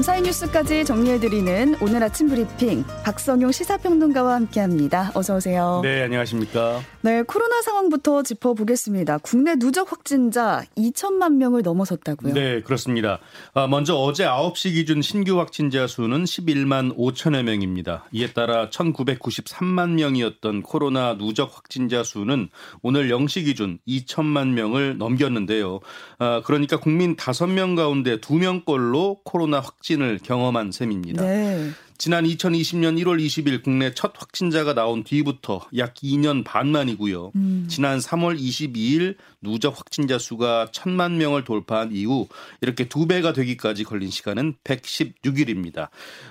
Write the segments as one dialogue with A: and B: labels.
A: 밤사이 뉴스까지 정리해드리는 오늘 아침 브리핑 박성용 시사평론가와 함께합니다. 어서 오세요.
B: 네, 안녕하십니까.
A: 네, 코로나 상황부터 짚어보겠습니다. 국내 누적 확진자 2천만 명을 넘어섰다고요?
B: 네, 그렇습니다. 아, 먼저 어제 9시 기준 신규 확진자 수는 11만 5천여 명입니다. 이에 따라 1,993만 명이었던 코로나 누적 확진자 수는 오늘 0시 기준 2천만 명을 넘겼는데요. 아, 그러니까 국민 5명 가운데 2명꼴로 코로나 확 확진을 경험한 셈입니다. 네. 지난 2020년 1월 20일 국내 첫 확진자가 나온 뒤부터 약 2년 반 만이고요. 음. 지난 3월 22일 누적 확진자 수가 1천만 명을 돌파한 이후 이렇게 두 배가 되기까지 걸린 시간은 116일입니다.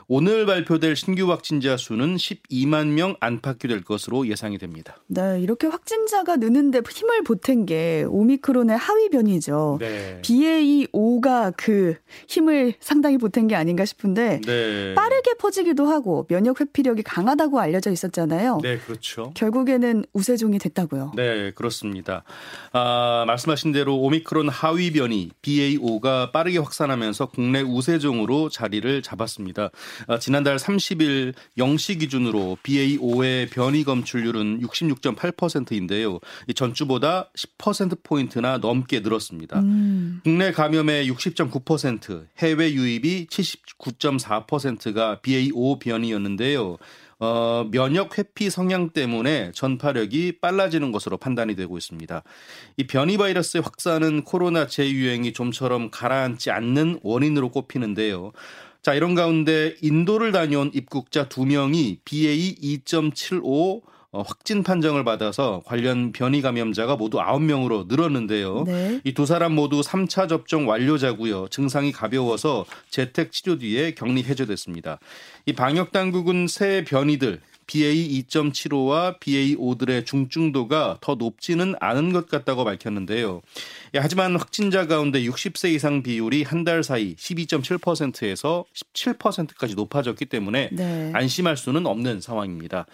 B: 오늘 발표될 신규 확진자 수는 12만 명 안팎이 될 것으로 예상이 됩니다.
A: 네, 이렇게 확진자가 느는데 힘을 보탠 게 오미크론의 하위 변이죠. 네. BA5가 그 힘을 상당히 보탠 게 아닌가 싶은데 네. 빠르게 퍼지 퍼지기도 하고 면역 회피력이 강하다고 알려져 있었잖아요.
B: 네, 그렇죠.
A: 결국에는 우세종이 됐다고요.
B: 네, 그렇습니다. 아, 말씀하신 대로 오미크론 하위 변이 BA5가 빠르게 확산하면서 국내 우세종으로 자리를 잡았습니다. 아, 지난달 30일 0시 기준으로 BA5의 변이 검출률은 66.8%인데요. 전주보다 10% 포인트나 넘게 늘었습니다. 음. 국내 감염의 60.9%, 해외 유입이 79.4%가 BA BA5 변이였는데요. 어, 면역 회피 성향 때문에 전파력이 빨라지는 것으로 판단이 되고 있습니다. 이 변이 바이러스의 확산은 코로나 재유행이 좀처럼 가라앉지 않는 원인으로 꼽히는데요. 자, 이런 가운데 인도를 다녀온 입국자 2명이 BA 2.75 어, 확진 판정을 받아서 관련 변이 감염자가 모두 9명으로 늘었는데요. 네. 이두 사람 모두 3차 접종 완료자고요. 증상이 가벼워서 재택 치료 뒤에 격리 해제됐습니다. 이 방역 당국은 새 변이들 BA 2.75와 BA 5들의 중증도가 더 높지는 않은 것 같다고 밝혔는데요. 예, 하지만 확진자 가운데 60세 이상 비율이 한 달 사이 12.7%에서 17%까지 높아졌기 때문에 네. 안심할 수는 없는 상황입니다.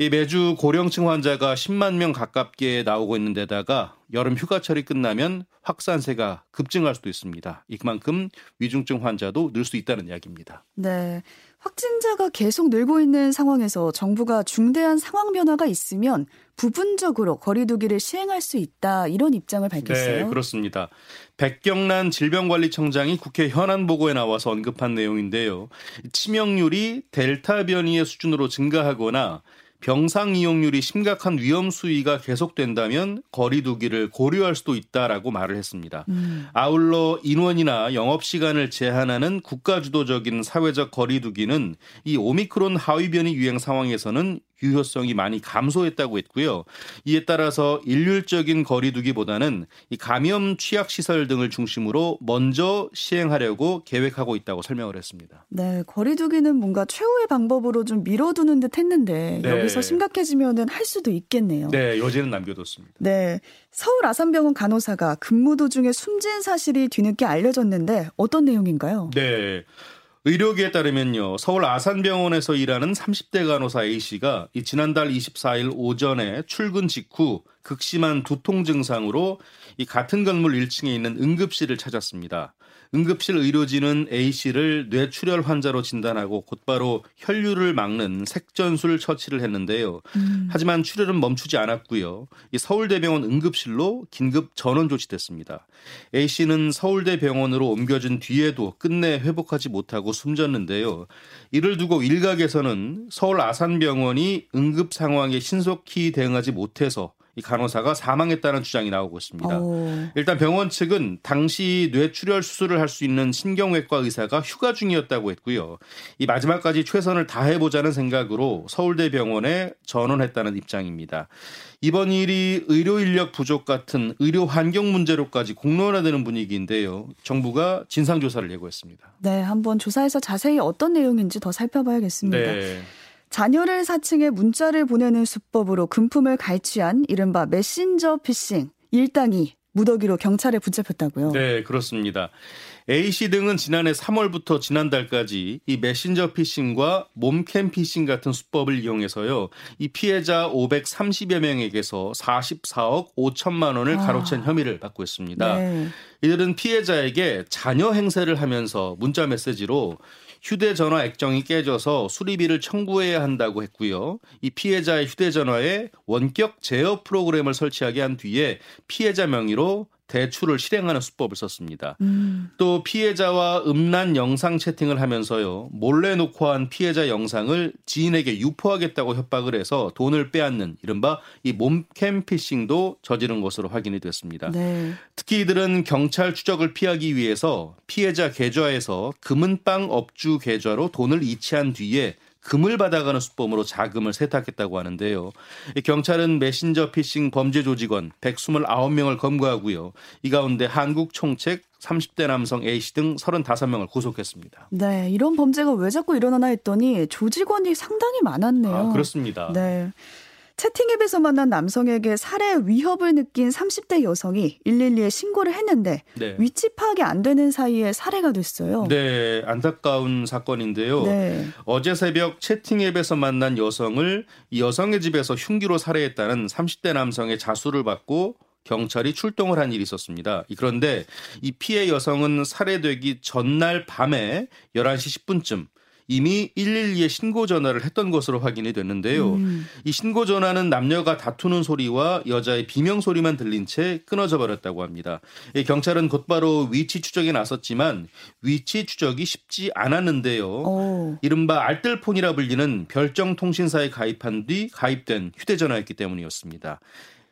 B: 이 매주 고령층 환자가 10만 명 가깝게 나오고 있는 데다가 여름 휴가철이 끝나면 확산세가 급증할 수도 있습니다. 이 그만큼 위중증 환자도 늘 수 있다는 이야기입니다.
A: 네. 확진자가 계속 늘고 있는 상황에서 정부가 중대한 상황 변화가 있으면 부분적으로 거리두기를 시행할 수 있다 이런 입장을 밝혔어요.
B: 네, 그렇습니다. 백경란 질병관리청장이 국회 현안 보고에 나와서 언급한 내용인데요. 치명률이 델타 변이의 수준으로 증가하거나 병상 이용률이 심각한 위험 수위가 계속된다면 거리두기를 고려할 수도 있다라고 말을 했습니다. 음. 아울러 인원이나 영업 시간을 제한하는 국가 주도적인 사회적 거리두기는 이 오미크론 하위 변이 유행 상황에서는 유효성이 많이 감소했다고 했고요. 이에 따라서 일률적인 거리두기보다는 이 감염 취약 시설 등을 중심으로 먼저 시행하려고 계획하고 있다고 설명을 했습니다.
A: 네, 거리두기는 뭔가 최후의 방법으로 좀 미뤄두는 듯 했는데 네. 여기서 심각해지면은 할 수도 있겠네요.
B: 네, 여지는 남겨뒀습니다.
A: 네, 서울 아산병원 간호사가 근무 도중에 숨진 사실이 뒤늦게 알려졌는데 어떤 내용인가요?
B: 네. 의료계에 따르면요. 서울 아산병원에서 일하는 30대 간호사 A씨가 지난달 24일 오전에 출근 직후 극심한 두통 증상으로 이 같은 건물 1층에 있는 응급실을 찾았습니다. 응급실 의료진은 A씨를 뇌출혈 환자로 진단하고 곧바로 혈류를 막는 색전술 처치를 했는데요. 음. 하지만 출혈은 멈추지 않았고요. 이 서울대병원 응급실로 긴급 전원 조치됐습니다. A씨는 서울대병원으로 옮겨진 뒤에도 끝내 회복하지 못하고 숨졌는데요. 이를 두고 일각에서는 서울 아산병원이 응급 상황에 신속히 대응하지 못해서 이 간호사가 사망했다는 주장이 나오고 있습니다. 오. 일단 병원 측은 당시 뇌출혈 수술을 할 수 있는 신경외과 의사가 휴가 중이었다고 했고요. 이 마지막까지 최선을 다해보자는 생각으로 서울대병원에 전원했다는 입장입니다. 이번 일이 의료 인력 부족 같은 의료 환경 문제로까지 공론화되는 분위기인데요. 정부가 진상 조사를 예고했습니다.
A: 네, 한번 조사해서 자세히 어떤 내용인지 더 살펴봐야겠습니다. 네. 자녀를 사칭해 문자를 보내는 수법으로 금품을 갈취한 이른바 메신저 피싱 일당이 무더기로 경찰에 붙잡혔다고요.
B: 네, 그렇습니다. A씨 등은 지난해 3월부터 지난달까지 이 메신저 피싱과 몸캠 피싱 같은 수법을 이용해서요. 이 피해자 530여 명에게서 44억 5천만 원을 아. 가로챈 혐의를 받고 있습니다. 네. 이들은 피해자에게 자녀 행세를 하면서 문자 메시지로 휴대전화 액정이 깨져서 수리비를 청구해야 한다고 했고요. 이 피해자의 휴대전화에 원격 제어 프로그램을 설치하게 한 뒤에 피해자 명의로 대출을 실행하는 수법을 썼습니다. 음. 또 피해자와 음란 영상 채팅을 하면서요. 몰래 녹화한 피해자 영상을 지인에게 유포하겠다고 협박을 해서 돈을 빼앗는 이른바 이 몸캠 피싱도 저지른 것으로 확인이 됐습니다. 네. 특히 이들은 경찰 추적을 피하기 위해서 피해자 계좌에서 금은빵 업주 계좌로 돈을 이체한 뒤에 금을 받아가는 수법으로 자금을 세탁했다고 하는데요. 경찰은 메신저 피싱 범죄 조직원 129명을 검거하고요. 이 가운데 한국 총책 30대 남성 A씨 등 35명을 구속했습니다.
A: 네, 이런 범죄가 왜 자꾸 일어나나 했더니 조직원이 상당히 많았네요.
B: 아, 그렇습니다.
A: 네. 채팅 앱에서 만난 남성에게 살해 위협을 느낀 30대 여성이 112에 신고를 했는데 네. 위치 파악이 안 되는 사이에 살해가 됐어요.
B: 네, 안타까운 사건인데요. 네. 어제 새벽 채팅 앱에서 만난 여성을 이 여성의 집에서 흉기로 살해했다는 30대 남성의 자수를 받고 경찰이 출동을 한 일이 있었습니다. 그런데 이 피해 여성은 살해되기 전날 밤에 11시 10분쯤 이미 112에 신고 전화를 했던 것으로 확인이 됐는데요. 음. 이 신고 전화는 남녀가 다투는 소리와 여자의 비명 소리만 들린 채 끊어져 버렸다고 합니다. 경찰은 곧바로 위치 추적에 나섰지만 위치 추적이 쉽지 않았는데요. 오. 이른바 알뜰폰이라 불리는 별정 통신사에 가입한 뒤 가입된 휴대전화였기 때문이었습니다.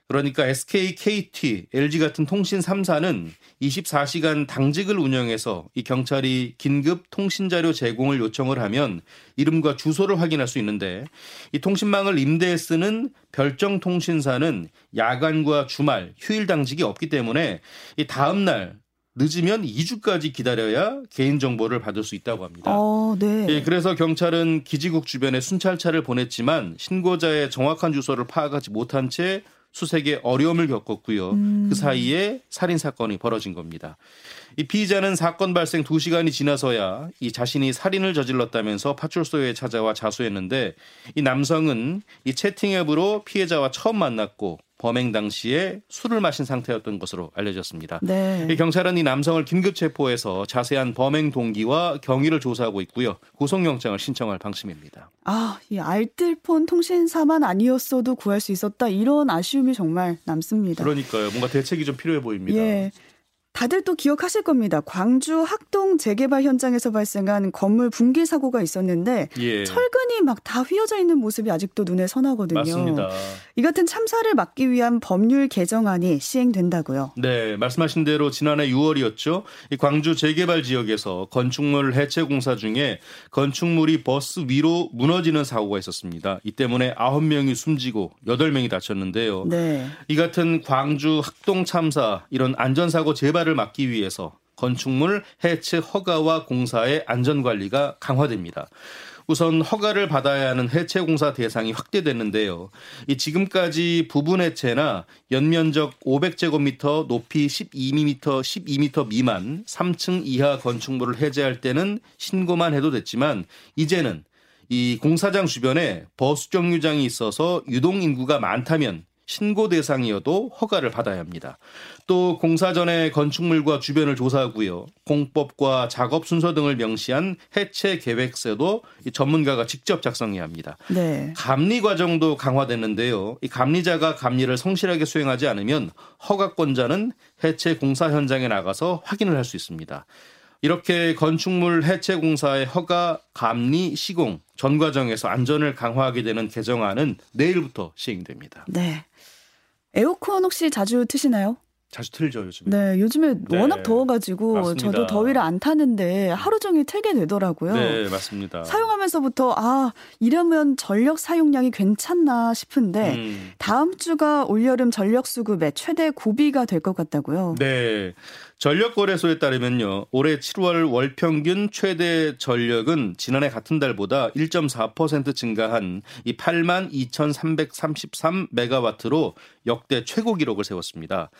B: 그러니까 SK, KT, LG 같은 통신 3사는 24시간 당직을 운영해서 이 경찰이 긴급 통신 자료 제공을 요청을 하면 이름과 주소를 확인할 수 있는데 이 통신망을 임대해 쓰는 별정 통신사는 야간과 주말, 휴일 당직이 없기 때문에 이 다음 날 늦으면 2주까지 기다려야 개인 정보를 받을 수 있다고 합니다.
A: 어, 네.
B: 예, 그래서 경찰은 기지국 주변에 순찰차를 보냈지만 신고자의 정확한 주소를 파악하지 못한 채 수색에 어려움을 겪었고요. 음. 그 사이에 살인 사건이 벌어진 겁니다. 이 피의자는 사건 발생 2시간이 지나서야 이 자신이 살인을 저질렀다면서 파출소에 찾아와 자수했는데 이 남성은 이 채팅 앱으로 피해자와 처음 만났고 범행 당시에 술을 마신 상태였던 것으로 알려졌습니다. 네. 경찰은 이 남성을 긴급 체포해서 자세한 범행 동기와 경위를 조사하고 있고요. 구속영장을 신청할 방침입니다.
A: 아, 이 알뜰폰 통신사만 아니었어도 구할 수 있었다 이런 아쉬움이 정말 남습니다.
B: 그러니까요. 뭔가 대책이 좀 필요해 보입니다.
A: 예. 다들 또 기억하실 겁니다. 광주 학동 재개발 현장에서 발생한 건물 붕괴 사고가 있었는데 예. 철근이 막 다 휘어져 있는 모습이 아직도 눈에 선하거든요.
B: 맞습니다.
A: 이 같은 참사를 막기 위한 법률 개정안이 시행된다고요.
B: 네, 말씀하신 대로 지난해 6월이었죠. 이 광주 재개발 지역에서 건축물 해체 공사 중에 건축물이 버스 위로 무너지는 사고가 있었습니다. 이 때문에 9명이 숨지고 8명이 다쳤는데요. 네. 이 같은 광주 학동 참사 이런 안전사고 재발 재발을 막기 위해서 건축물 해체 허가와 공사의 안전 관리가 강화됩니다. 우선 허가를 받아야 하는 해체 공사 대상이 확대됐는데요. 이 지금까지 부분 해체나 연면적 500제곱미터, 높이 12m, 12m 미만 3층 이하 건축물을 해제할 때는 신고만 해도 됐지만 이제는 이 공사장 주변에 버스 정류장이 있어서 유동 인구가 많다면 신고 대상이어도 허가를 받아야 합니다. 또 공사 전에 건축물과 주변을 조사하고요. 공법과 작업 순서 등을 명시한 해체 계획서도 전문가가 직접 작성해야 합니다. 네. 감리 과정도 강화됐는데요. 이 감리자가 감리를 성실하게 수행하지 않으면 허가권자는 해체 공사 현장에 나가서 확인을 할 수 있습니다. 이렇게 건축물 해체 공사의 허가, 감리, 시공 전 과정에서 안전을 강화하게 되는 개정안은 내일부터 시행됩니다.
A: 네. 에어컨 혹시 자주 트시나요?
B: 자주 틀죠 요즘에.
A: 네, 요즘에 네. 워낙 더워가지고 맞습니다. 저도 더위를 안 타는데 하루 종일 틀게 되더라고요.
B: 네, 맞습니다.
A: 사용하면서부터 아 이러면 전력 사용량이 괜찮나 싶은데 음. 다음 주가 올여름 전력 수급의 최대 고비가 될 것 같다고요.
B: 네, 전력거래소에 따르면요. 올해 7월 월 평균 최대 전력은 지난해 같은 달보다 1.4% 증가한 이 8만 2,333 메가와트로 역대 최고 기록을 세웠습니다.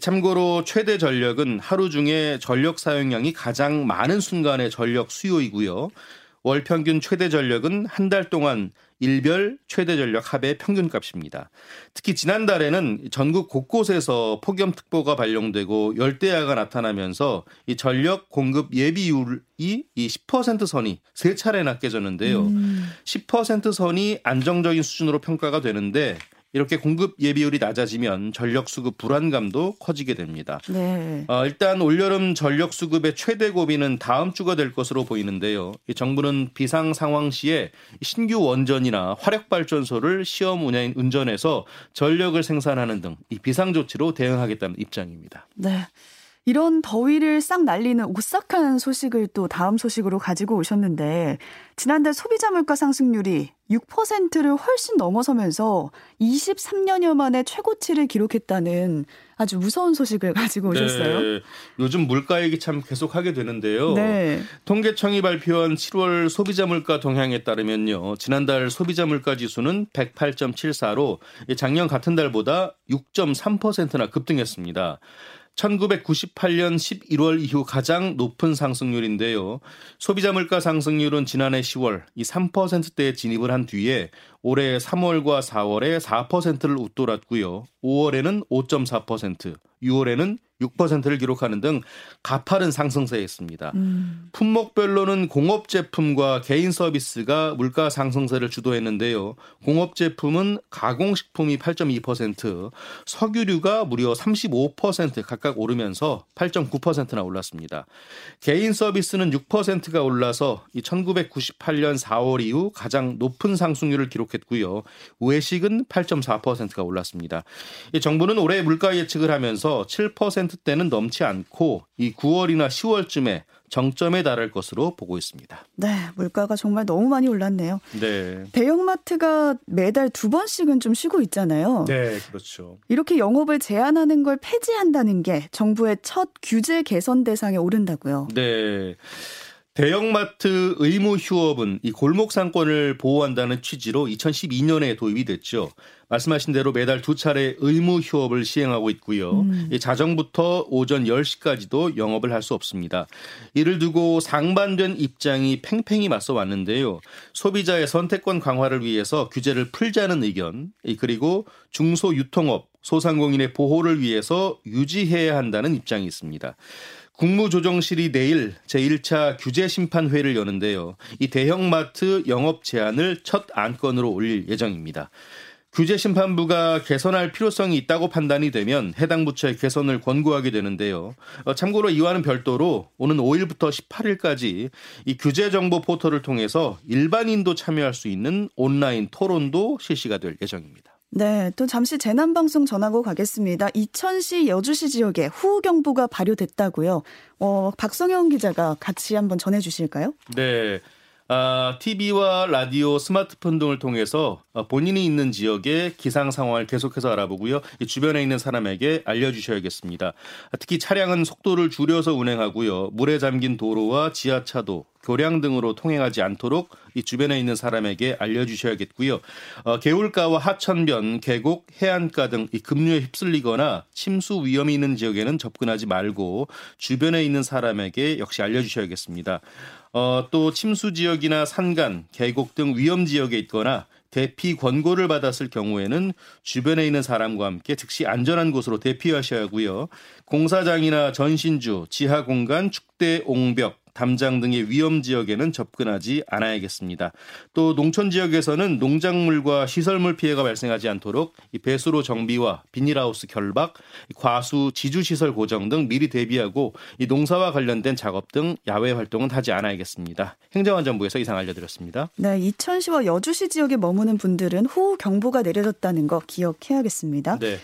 B: 참고로 최대 전력은 하루 중에 전력 사용량이 가장 많은 순간의 전력 수요이고요. 월 평균 최대 전력은 한 달 동안 일별 최대 전력 합의 평균 값입니다. 특히 지난달에는 전국 곳곳에서 폭염특보가 발령되고 열대야가 나타나면서 이 전력 공급 예비율이 이 10% 선이 세 차례나 깨졌는데요. 음. 10% 선이 안정적인 수준으로 평가가 되는데 이렇게 공급 예비율이 낮아지면 전력 수급 불안감도 커지게 됩니다. 네. 어, 일단 올여름 전력 수급의 최대 고비는 다음 주가 될 것으로 보이는데요. 정부는 비상 상황 시에 신규 원전이나 화력 발전소를 시험 운행 운전해서 전력을 생산하는 등 이 비상 조치로 대응하겠다는 입장입니다.
A: 네. 이런 더위를 싹 날리는 오싹한 소식을 또 다음 소식으로 가지고 오셨는데 지난달 소비자 물가 상승률이 6%를 훨씬 넘어서면서 23년여 만에 최고치를 기록했다는 아주 무서운 소식을 가지고 오셨어요. 네,
B: 요즘 물가 얘기 참 계속 하게 되는데요. 네. 통계청이 발표한 7월 소비자 물가 동향에 따르면요. 지난달 소비자 물가 지수는 108.74로 작년 같은 달보다 6.3%나 급등했습니다. 1998년 11월 이후 가장 높은 상승률인데요. 소비자 물가 상승률은 지난해 10월 이 3%대에 진입을 한 뒤에 올해 3월과 4월에 4%를 웃돌았고요. 5월에는 5.4%, 6월에는 6%를 기록하는 등 가파른 상승세에 있습니다. 음. 품목별로는 공업 제품과 개인 서비스가 물가 상승세를 주도했는데요. 공업 제품은 가공식품이 8.2%, 석유류가 무려 35% 각각 오르면서 8.9%나 올랐습니다. 개인 서비스는 6%가 올라서 1998년 4월 이후 가장 높은 상승률을 기록했고요. 외식은 8.4%가 올랐습니다. 정부는 올해 물가 예측을 하면서 7% 10%대는 넘지 않고 이 9월이나 10월쯤에 정점에 달할 것으로 보고 있습니다.
A: 네, 물가가 정말 너무 많이 올랐네요. 네. 대형마트가 매달 두 번씩은 좀 쉬고 있잖아요.
B: 네, 그렇죠.
A: 이렇게 영업을 제한하는 걸 폐지한다는 게 정부의 첫 규제 개선 대상에 오른다고요.
B: 네. 대형마트 의무 휴업은 이 골목 상권을 보호한다는 취지로 2012년에 도입이 됐죠. 말씀하신 대로 매달 두 차례 의무 휴업을 시행하고 있고요. 음. 자정부터 오전 10시까지도 영업을 할 수 없습니다. 이를 두고 상반된 입장이 팽팽히 맞서 왔는데요. 소비자의 선택권 강화를 위해서 규제를 풀자는 의견, 그리고 중소유통업, 소상공인의 보호를 위해서 유지해야 한다는 입장이 있습니다. 국무조정실이 내일 제1차 규제심판회를 여는데요. 이 대형마트 영업 제한을 첫 안건으로 올릴 예정입니다. 규제심판부가 개선할 필요성이 있다고 판단이 되면 해당 부처의 개선을 권고하게 되는데요. 어, 참고로 이와는 별도로 오는 5일부터 18일까지 이 규제정보 포털을 통해서 일반인도 참여할 수 있는 온라인 토론도 실시가 될 예정입니다.
A: 네, 또 잠시 재난 방송 전하고 가겠습니다. 이천시 여주시 지역에 후경보가 발효됐다고요. 어, 박성영 기자가 같이 한번 전해 주실까요?
B: 네. 아, TV와 라디오, 스마트폰 등을 통해서 어, 본인이 있는 지역의 기상 상황을 계속해서 알아보고요. 주변에 있는 사람에게 알려주셔야겠습니다. 특히 차량은 속도를 줄여서 운행하고요. 물에 잠긴 도로와 지하차도, 교량 등으로 통행하지 않도록 이 주변에 있는 사람에게 알려주셔야겠고요. 어, 개울가와 하천변, 계곡, 해안가 등 이 급류에 휩쓸리거나 침수 위험이 있는 지역에는 접근하지 말고 주변에 있는 사람에게 역시 알려주셔야겠습니다. 어, 또 침수 지역이나 산간, 계곡 등 위험 지역에 있거나 대피 권고를 받았을 경우에는 주변에 있는 사람과 함께 즉시 안전한 곳으로 대피하셔야 하고요. 공사장이나 전신주, 지하 공간, 축대, 옹벽, 담장 등의 위험 지역에는 접근하지 않아야겠습니다. 또 농촌 지역에서는 농작물과 시설물 피해가 발생하지 않도록 배수로 정비와 비닐하우스 결박, 과수 지주 시설 고정 등 미리 대비하고 이 농사와 관련된 작업 등 야외 활동은 하지 않아야겠습니다. 행정안전부에서 이상 알려드렸습니다.
A: 네, 이천시와 여주시 지역에 머무는 분들은 호우 경보가 내려졌다는 거 기억해야겠습니다. 네.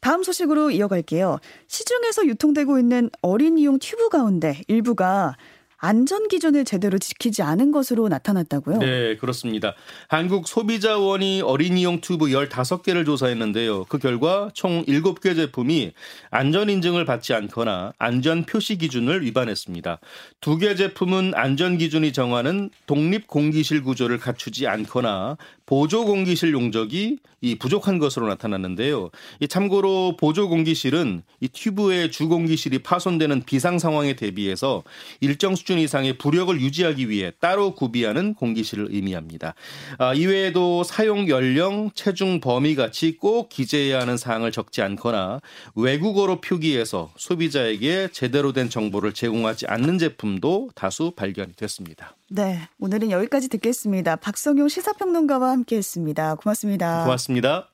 A: 다음 소식으로 이어갈게요. 시중에서 유통되고 있는 어린이용 튜브 가운데 일부가 안전 기준을 제대로 지키지 않은 것으로 나타났다고요?
B: 네, 그렇습니다. 한국 소비자원이 어린이용 튜브 15개를 조사했는데요. 그 결과 총 7개 제품이 안전 인증을 받지 않거나 안전 표시 기준을 위반했습니다. 두 개 제품은 안전 기준이 정하는 독립 공기실 구조를 갖추지 않거나 보조 공기실 용적이 이 부족한 것으로 나타났는데요. 이 참고로 보조 공기실은 이 튜브의 주 공기실이 파손되는 비상 상황에 대비해서 일정 수준 이상의 부력을 유지하기 위해 따로 구비하는 공기실을 의미합니다. 아, 이외에도 사용 연령, 체중 범위 같이 꼭 기재해야 하는 사항을 적지 않거나 외국어로 표기해서 소비자에게 제대로 된 정보를 제공하지 않는 제품도 다수 발견이 됐습니다.
A: 네, 오늘은 여기까지 듣겠습니다. 박성용 시사평론가와 함께 했습니다. 고맙습니다.
B: 고맙습니다.